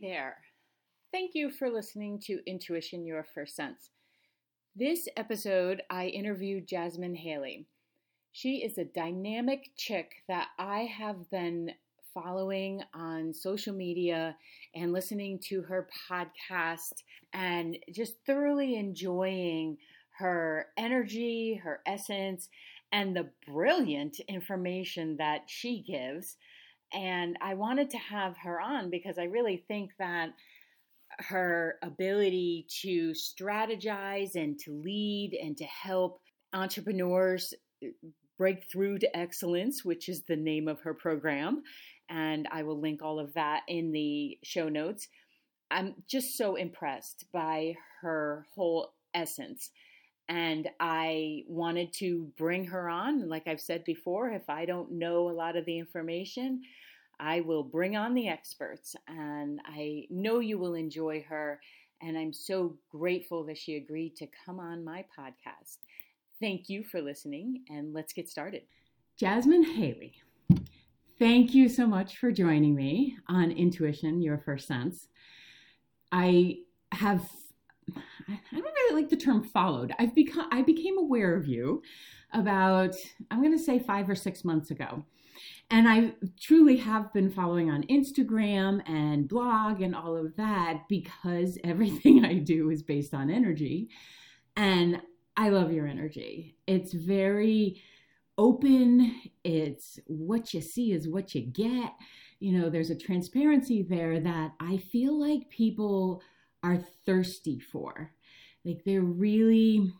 there. Thank you for listening to Intuition Your First Sense. This episode, I interviewed Jasmine Haley. She is a dynamic chick that I have been following on social media and listening to her podcast and just thoroughly enjoying her energy, her essence, and the brilliant information that she gives. And I wanted to have her on because I really think that her ability to strategize and to lead and to help entrepreneurs uh, break through to excellence, which is the name of her program. And I will link all of that in the show notes. I'm just so impressed by her whole essence. And I wanted to bring her on. Like I've said before, if I don't know a lot of the information, I will bring on the experts. And I know you will enjoy her. And I'm so grateful that she agreed to come on my podcast. Thank you for listening, and let's get started. Jasmine Haley, thank you so much for joining me on Intuition, Your First Sense. I have I don't really like the term followed. I've become I became aware of you about I'm going to say 5 or 6 months ago. And I truly have been following on Instagram and blog and all of that because everything I do is based on energy. And I love your energy. It's very open. It's what you see is what you get. You know, there's a transparency there that I feel like people are thirsty for. Like they're really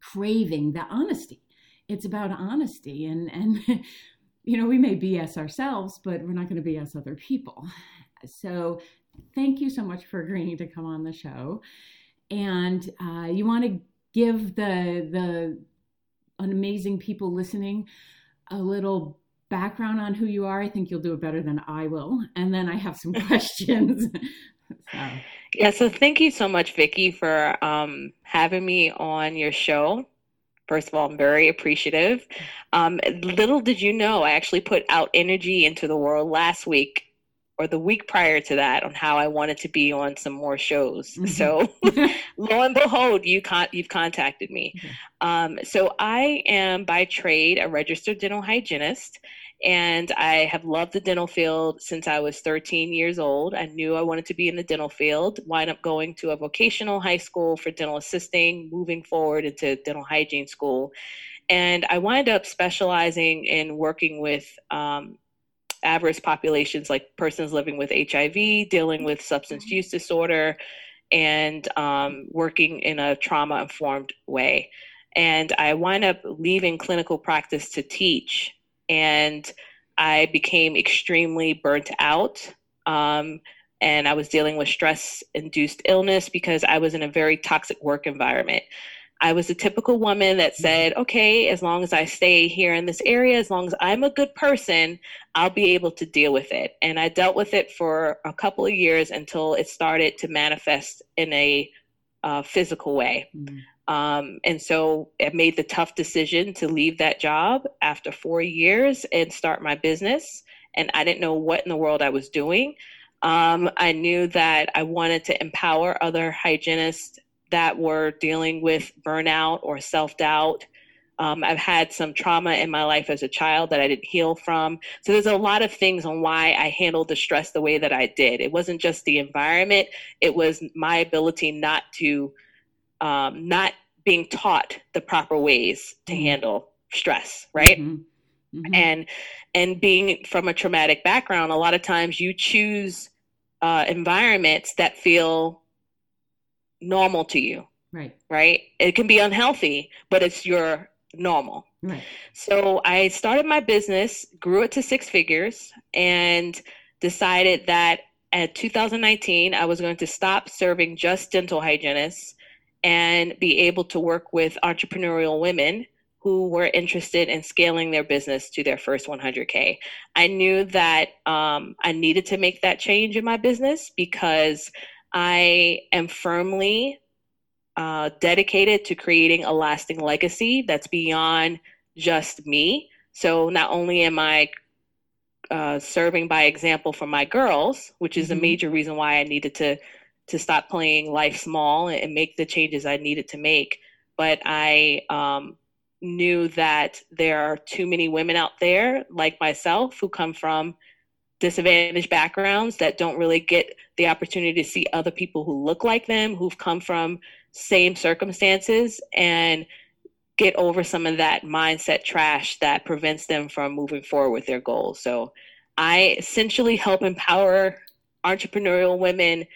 craving the honesty. It's about honesty and and you know, we may BS ourselves, but we're not going to BS other people. So, thank you so much for agreeing to come on the show. And uh, you want to give the the amazing people listening a little background on who you are, I think you'll do it better than I will. And then I have some questions. so. Yeah, so thank you so much, Vicki, for um, having me on your show. First of all, I'm very appreciative. Um, little did you know, I actually put out energy into the world last week or the week prior to that on how I wanted to be on some more shows. Mm-hmm. So lo and behold, you con- you've contacted me. Mm-hmm. Um, so I am by trade a registered dental hygienist. And I have loved the dental field since I was 13 years old. I knew I wanted to be in the dental field, wind up going to a vocational high school for dental assisting, moving forward into dental hygiene school. And I wind up specializing in working with um, adverse populations like persons living with HIV, dealing with substance mm-hmm. use disorder, and um, working in a trauma informed way. And I wind up leaving clinical practice to teach, and I became extremely burnt out. Um, and I was dealing with stress induced illness because I was in a very toxic work environment. I was a typical woman that mm-hmm. said, okay, as long as I stay here in this area, as long as I'm a good person, I'll be able to deal with it. And I dealt with it for a couple of years until it started to manifest in a uh, physical way. Mm-hmm. Um, and so I made the tough decision to leave that job after four years and start my business. And I didn't know what in the world I was doing. Um, I knew that I wanted to empower other hygienists that were dealing with burnout or self doubt. Um, I've had some trauma in my life as a child that I didn't heal from. So there's a lot of things on why I handled the stress the way that I did. It wasn't just the environment, it was my ability not to, um, not being taught the proper ways to mm-hmm. handle stress, right? Mm-hmm. Mm-hmm. And and being from a traumatic background, a lot of times you choose uh, environments that feel normal to you. Right. Right. It can be unhealthy, but it's your normal. Right. So I started my business, grew it to six figures, and decided that at 2019 I was going to stop serving just dental hygienists and be able to work with entrepreneurial women who were interested in scaling their business to their first 100K. I knew that um, I needed to make that change in my business because I am firmly uh, dedicated to creating a lasting legacy that's beyond just me. So not only am I uh, serving by example for my girls, which is mm-hmm. a major reason why I needed to to stop playing life small and make the changes I needed to make. But I um, knew that there are too many women out there like myself who come from disadvantaged backgrounds that don't really get the opportunity to see other people who look like them, who've come from same circumstances, and get over some of that mindset trash that prevents them from moving forward with their goals. So I essentially help empower entrepreneurial women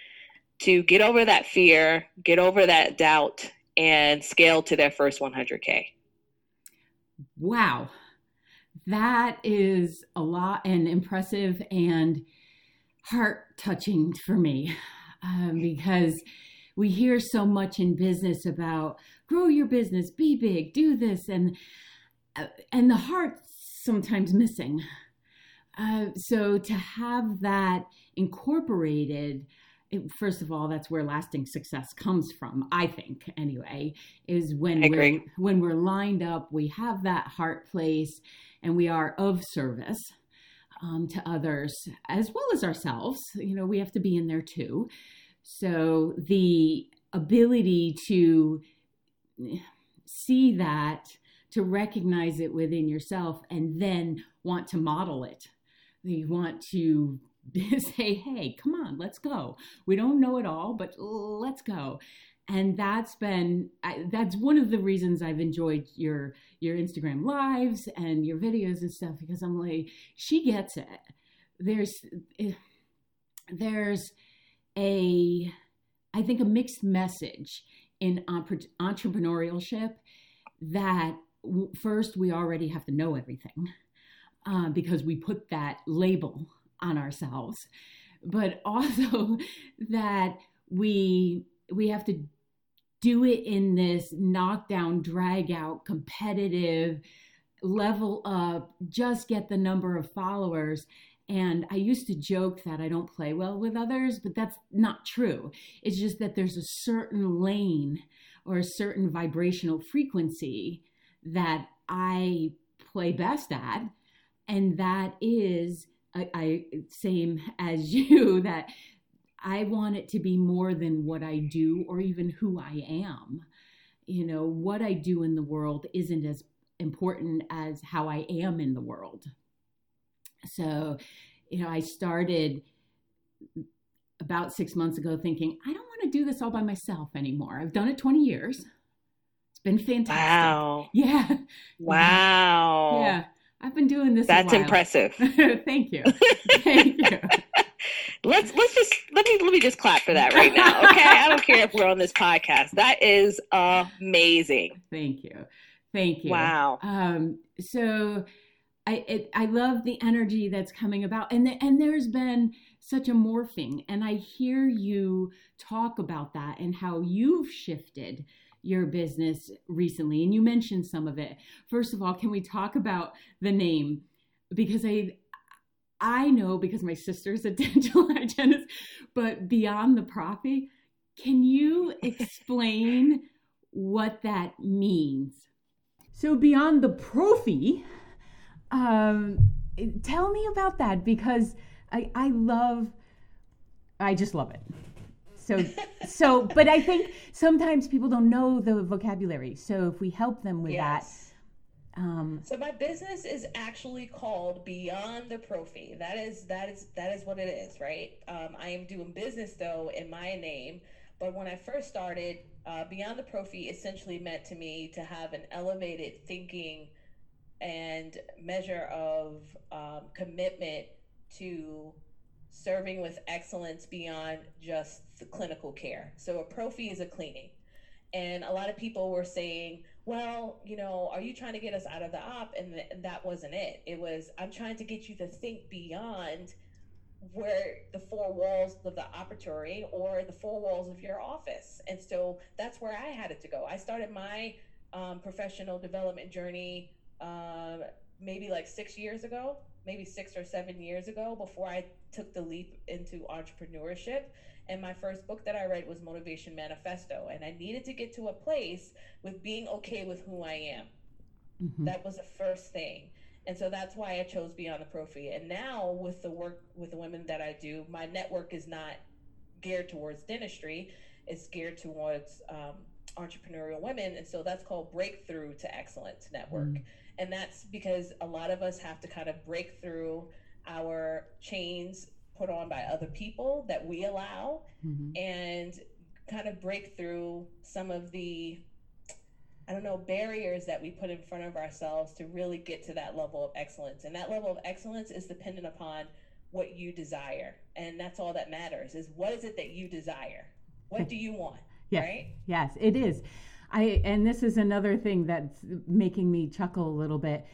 to get over that fear, get over that doubt, and scale to their first 100K. Wow. That is a lot and impressive and heart touching for me um, because we hear so much in business about grow your business, be big, do this, and uh, and the heart sometimes missing. Uh, so to have that incorporated, first of all, that's where lasting success comes from. I think, anyway, is when we're when we're lined up, we have that heart place, and we are of service. Um, to others as well as ourselves. You know, we have to be in there too. So the ability to see that, to recognize it within yourself, and then want to model it. You want to say, hey, come on, let's go. We don't know it all, but let's go. And that's been that's one of the reasons I've enjoyed your your Instagram lives and your videos and stuff because I'm like she gets it. There's eh, there's a I think a mixed message in entrepreneurship that first we already have to know everything uh, because we put that label on ourselves but also that we we have to do it in this knockdown drag out competitive level up just get the number of followers and I used to joke that I don't play well with others, but that's not true. It's just that there's a certain lane or a certain vibrational frequency that I play best at. And that is, I, I same as you, that I want it to be more than what I do or even who I am. You know, what I do in the world isn't as important as how I am in the world. So, you know, I started about six months ago thinking, I don't want to do this all by myself anymore. I've done it 20 years. It's been fantastic. Wow. Yeah. Wow. Yeah. I've been doing this. That's impressive. Thank you. Thank you. let's let's just let me let me just clap for that right now. Okay. I don't care if we're on this podcast. That is amazing. Thank you. Thank you. Wow. Um, so I it, I love the energy that's coming about, and the, and there's been such a morphing, and I hear you talk about that and how you've shifted your business recently, and you mentioned some of it. First of all, can we talk about the name because I I know because my sister's a dental hygienist, but beyond the prophy, can you explain what that means? So beyond the prophy um, tell me about that because I, I love, I just love it. So, so, but I think sometimes people don't know the vocabulary. So if we help them with yes. that. Um, so my business is actually called Beyond the Prophy. That is that is that is what it is, right? Um, I am doing business though in my name, but when I first started, uh, Beyond the Prophy essentially meant to me to have an elevated thinking and measure of um, commitment to serving with excellence beyond just the clinical care. So a prophy is a cleaning. And a lot of people were saying, well, you know, are you trying to get us out of the op? And, th- and that wasn't it. It was, I'm trying to get you to think beyond where the four walls of the operatory or the four walls of your office. And so that's where I had it to go. I started my um, professional development journey um, maybe like six years ago, maybe six or seven years ago, before I took the leap into entrepreneurship. And my first book that I read was Motivation Manifesto. And I needed to get to a place with being okay with who I am. Mm-hmm. That was the first thing. And so that's why I chose Beyond the Prophy. And now with the work with the women that I do, my network is not geared towards dentistry, it's geared towards um, entrepreneurial women. And so that's called Breakthrough to Excellence Network. Mm. And that's because a lot of us have to kind of break through our chains put on by other people that we allow mm-hmm. and kind of break through some of the I don't know, barriers that we put in front of ourselves to really get to that level of excellence. And that level of excellence is dependent upon what you desire. And that's all that matters is what is it that you desire? What do you want? Yes. Right? Yes, it is. I and this is another thing that's making me chuckle a little bit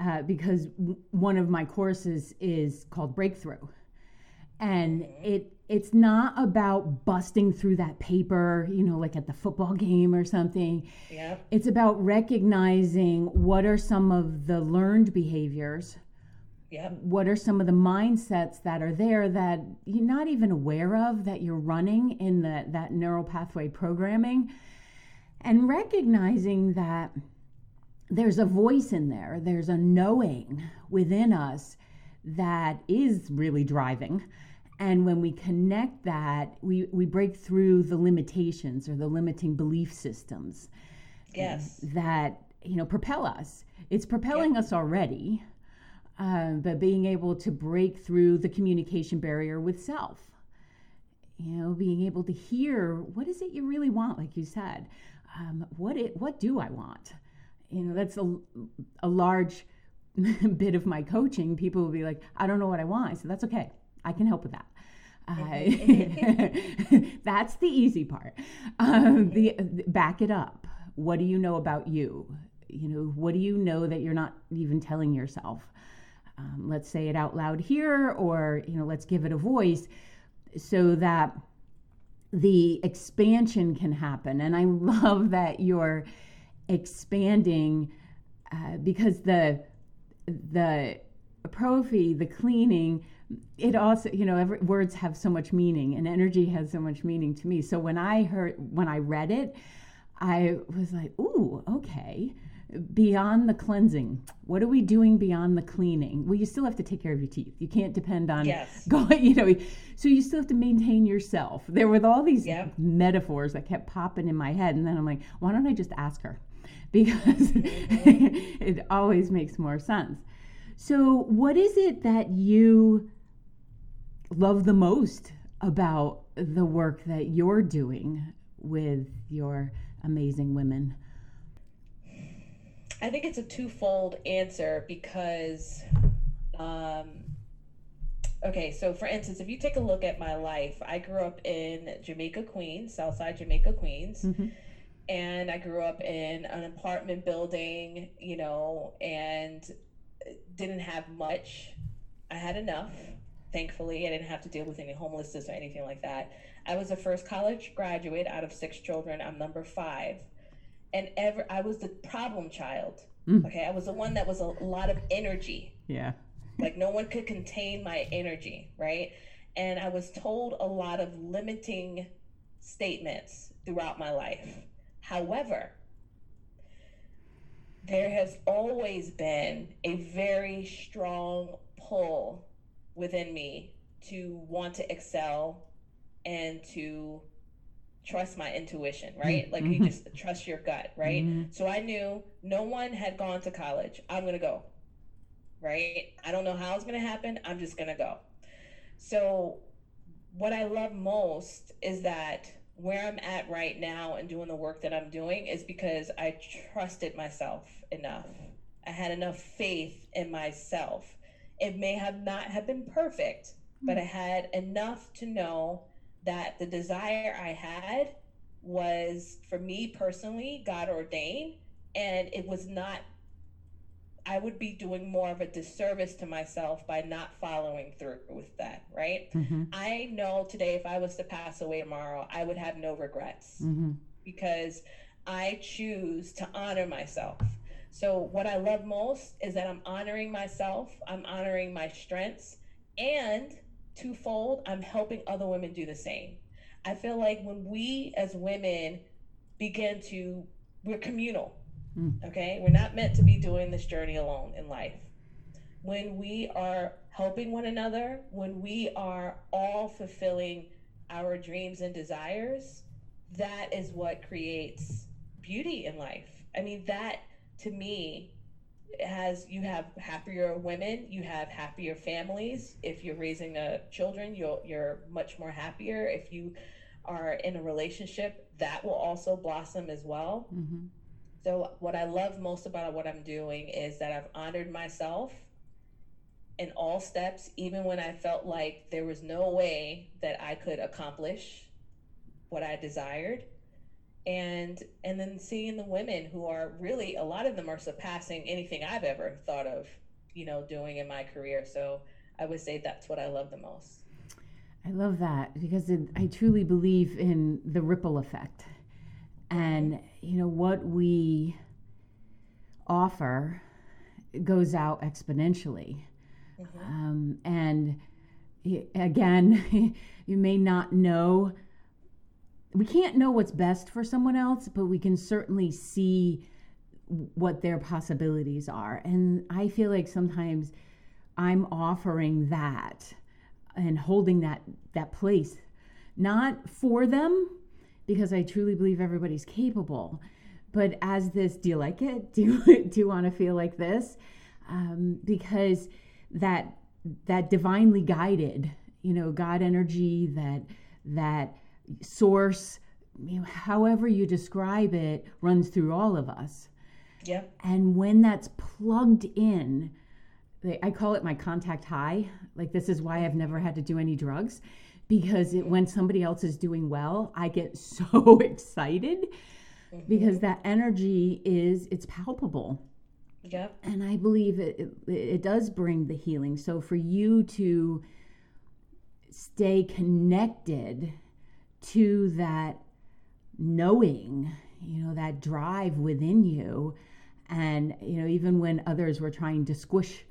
uh, because w- one of my courses is called Breakthrough, and it it's not about busting through that paper, you know, like at the football game or something. Yeah. It's about recognizing what are some of the learned behaviors. Yeah. What are some of the mindsets that are there that you're not even aware of that you're running in the, that neural pathway programming? And recognizing that there's a voice in there, there's a knowing within us that is really driving and when we connect that, we, we break through the limitations or the limiting belief systems. Yes. That, you know, propel us. It's propelling yep. us already, uh, but being able to break through the communication barrier with self. You know, being able to hear what is it you really want, like you said. Um, what it, what do I want? You know, that's a, a large bit of my coaching. People will be like, I don't know what I want. So that's okay I can help with that. Uh, that's the easy part. Um, the back it up. What do you know about you? You know, what do you know that you're not even telling yourself? Um, let's say it out loud here, or you know, let's give it a voice, so that the expansion can happen. And I love that you're expanding uh, because the the prophy, the cleaning it also you know every, words have so much meaning and energy has so much meaning to me. So when i heard when i read it i was like ooh okay. Beyond the cleansing. What are we doing beyond the cleaning? Well you still have to take care of your teeth. You can't depend on yes. going you know so you still have to maintain yourself. There were all these yep. metaphors that kept popping in my head and then i'm like why don't i just ask her because it always makes more sense so what is it that you love the most about the work that you're doing with your amazing women? I think it's a twofold answer because, um, okay, so for instance, if you take a look at my life, I grew up in Jamaica, Queens, Southside Jamaica, Queens. Mm-hmm. And I grew up in an apartment building, you know, and didn't have much. I had enough thankfully. I didn't have to deal with any homelessness or anything like that. I was the first college graduate out of six children. I'm number five. And ever I was the problem child. Mm. Okay. I was the one that was a lot of energy. Yeah. like no one could contain my energy, right? And I was told a lot of limiting statements throughout my life. However, there has always been a very strong pull within me to want to excel and to trust my intuition, right? Like mm-hmm. you just trust your gut, right? Mm-hmm. So I knew no one had gone to college. I'm going to go. Right? I don't know how it's going to happen. I'm just going to go. So what I love most is that where I'm at right now and doing the work that I'm doing is because I trusted myself enough. I had enough faith in myself it may have not have been perfect, but I hmm. had enough to know that the desire I had was for me personally, God ordained, and it was not I would be doing more of a disservice to myself by not following through with that, right? Mm-hmm. I know today if I was to pass away tomorrow, I would have no regrets mm-hmm. because I choose to honor myself. So, what I love most is that I'm honoring myself, I'm honoring my strengths, and twofold, I'm helping other women do the same. I feel like when we as women begin to, we're communal, mm. Okay? We're not meant to be doing this journey alone in life. when we are helping one another, when we are all fulfilling our dreams and desires, that is what creates beauty in life. I mean, that to me has you have happier women, you have happier families. If you're raising a children, you'll you're much more happier. If you are in a relationship, that will also blossom as well. Mm-hmm. So what I love most about what I'm doing is that I've honored myself in all steps, even when I felt like there was no way that I could accomplish what I desired. And and then seeing the women who are really a lot of them are surpassing anything I've ever thought of, you know, doing in my career. So I would say that's what I love the most. I love that because it, I truly believe in the ripple effect. And you know what we offer goes out exponentially. Mm-hmm. Um, and again, you may not know, we can't know what's best for someone else, but we can certainly see what their possibilities are. And I feel like sometimes I'm offering that and holding that that place not for them because I truly believe everybody's capable, but as this, do you like it? Do you, do you want to feel like this? Um, because that that divinely guided, you know, God energy, that that source, you know, however you describe it, runs through all of us. Yeah. And when that's plugged in, I call it my contact high. Like this is why I've never had to do any drugs because it, when somebody else is doing well, I get so excited mm-hmm. because that energy is it's palpable. Yep. And I believe it, it, it does bring the healing. So for you to stay connected to that knowing, you know, that drive within you, and you know, even when others were trying to squish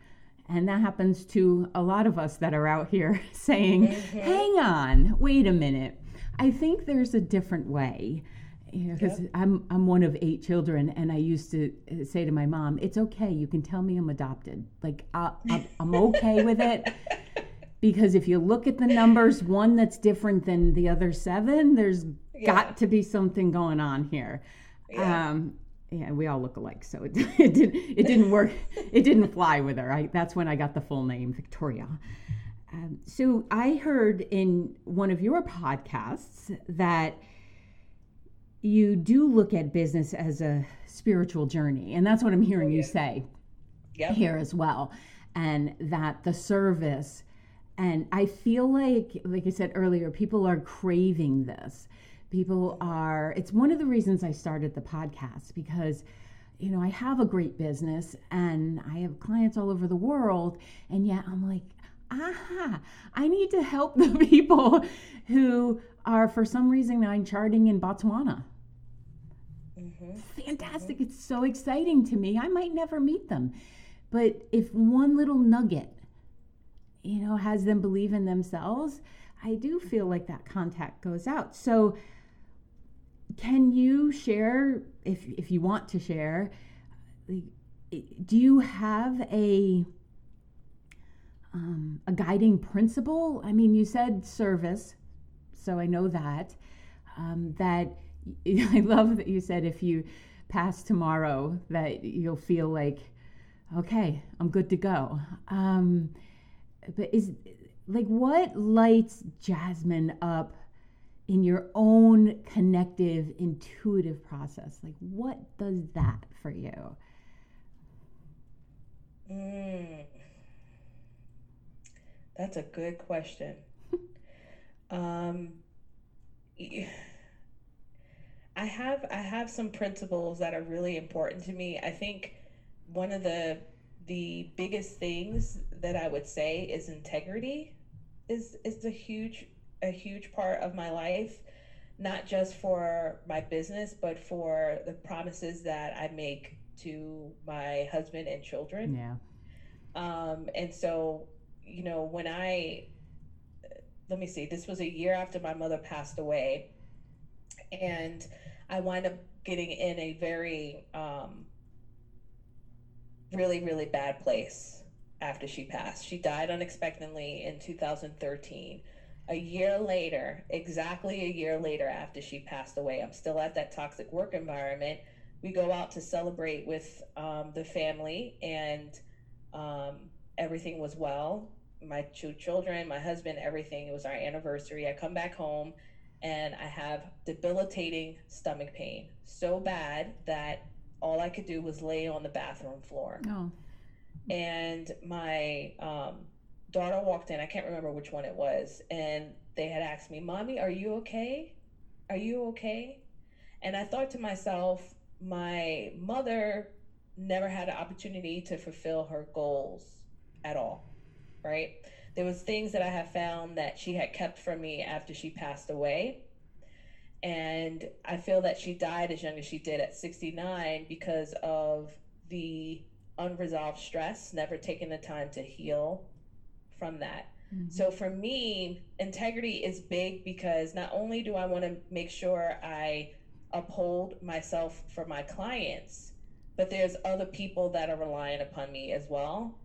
and that happens to a lot of us that are out here saying, mm-hmm. hang on, wait a minute. I think there's a different way you know, because yep. I'm I'm one of eight children, and I used to uh, say to my mom, "It's okay. You can tell me I'm adopted. Like I, am okay with it." Because if you look at the numbers, one that's different than the other seven, there's yeah. got to be something going on here. Yeah. Um, yeah, we all look alike, so it, it didn't it didn't work. It didn't fly with her. I, that's when I got the full name, Victoria. Um, so I heard in one of your podcasts that you do look at business as a spiritual journey. And that's what I'm hearing you say yep. here as well. And that the service, and I feel like, like I said earlier, people are craving this. People are, it's one of the reasons I started the podcast because, you know, I have a great business and I have clients all over the world. And yet I'm like, aha, I need to help the people who are for some reason I'm charting in Botswana Mm-hmm. Fantastic. Mm-hmm. It's so exciting to me. I might never meet them. But if one little nugget, you know, has them believe in themselves, I do feel like that contact goes out. So, can you share, if, if you want to share, do you have a um, a guiding principle? I mean, you said service, so I know that. Um, that I love that you said if you pass tomorrow that you'll feel like, okay, I'm good to go. Um, but is like what lights Jasmine up in your own connective, intuitive process? Like what does that for you? Mm, that's a good question. um, I have I have some principles that are really important to me. I think one of the the biggest things that I would say is integrity is is a huge a huge part of my life, not just for my business, but for the promises that I make to my husband and children. Yeah. Um, and so, you know, when I let me see, this was a year after my mother passed away. And I wind up getting in a very, um, really, really bad place after she passed. She died unexpectedly in 2013. A year later, exactly a year later after she passed away, I'm still at that toxic work environment. We go out to celebrate with um, the family, and um, everything was well. My two children, my husband, everything. It was our anniversary. I come back home and I have debilitating stomach pain. So bad that all I could do was lay on the bathroom floor. Oh. And my um, daughter walked in. I can't remember which one it was. And they had asked me, Mommy, are you okay? Are you okay? And I thought to myself, my mother never had an opportunity to fulfill her goals at all, right? There was things that I have found that she had kept from me after she passed away. And I feel that she died as young as she did at 69 because of the unresolved stress, never taking the time to heal from that. Mm-hmm. So for me, integrity is big because not only do I want to make sure I uphold myself for my clients, but there's other people that are relying upon me as well.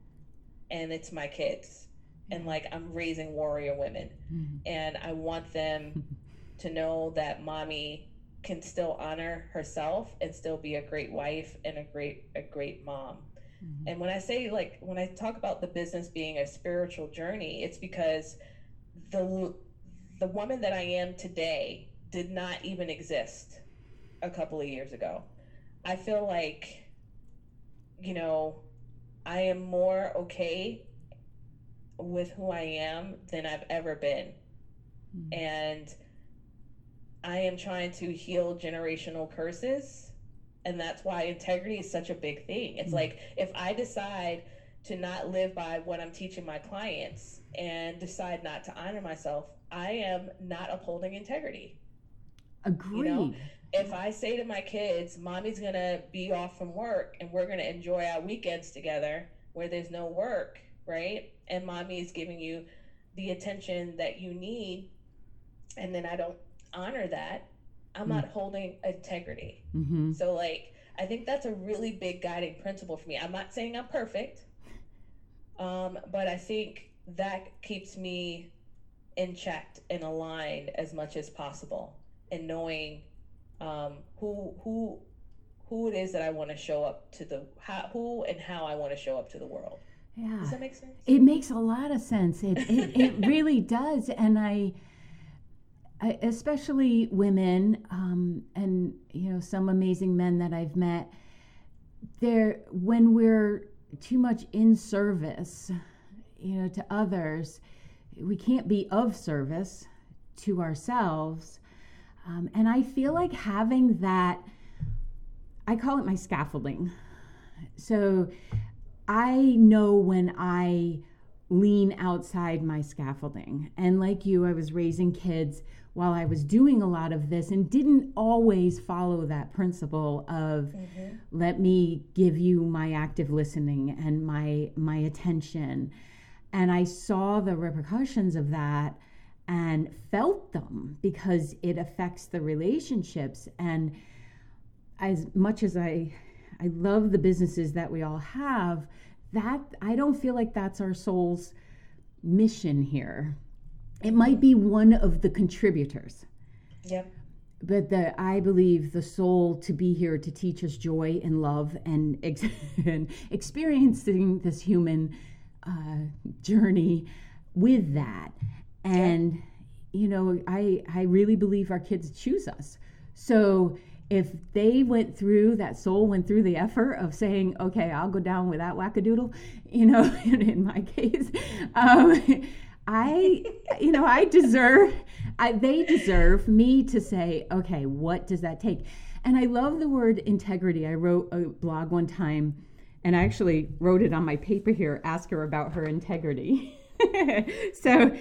And it's my kids. And like I'm raising warrior women. Mm-hmm. And I want them to know that mommy can still honor herself and still be a great wife and a great a great mom. Mm-hmm. And when I say like when I talk about the business being a spiritual journey, it's because the the woman that I am today did not even exist a couple of years ago. I feel like you know, I am more okay with who I am than I've ever been. Mm-hmm. And I am trying to heal generational curses and that's why integrity is such a big thing it's mm-hmm. like if i decide to not live by what i'm teaching my clients and decide not to honor myself i am not upholding integrity agree You know? if i say to my kids mommy's gonna be off from work and we're gonna enjoy our weekends together where there's no work right and mommy is giving you the attention that you need and then i don't honor that I'm mm. not holding integrity. Mm-hmm. So, like, I think that's a really big guiding principle for me. I'm not saying I'm perfect, um, but I think that keeps me in check and aligned as much as possible, and knowing um, who who who it is that I want to show up to the how, who and how I want to show up to the world. Yeah. Does that make sense? It makes a lot of sense. It it, it really does, and I especially women um, and you know some amazing men that I've met. There, when we're too much in service, you know, to others, we can't be of service to ourselves. Um, and I feel like having that, I call it my scaffolding. So I know when I lean outside my scaffolding. And like you, I was raising kids while I was doing a lot of this and didn't always follow that principle of mm-hmm. let me give you my active listening and my my attention. And I saw the repercussions of that and felt them because it affects the relationships and as much as I I love the businesses that we all have, that I don't feel like that's our soul's mission here it might be one of the contributors. Yep. But the I believe the soul to be here to teach us joy and love and, ex- and experiencing this human uh, journey with that. And yep. you know, I I really believe our kids choose us. So if they went through that soul went through the effort of saying okay i'll go down with that wackadoodle you know in, in my case um, I, you know, I deserve, I, they deserve me to say, okay, what does that take? And I love the word integrity. I wrote a blog one time and I actually wrote it on my paper here ask her about her integrity. so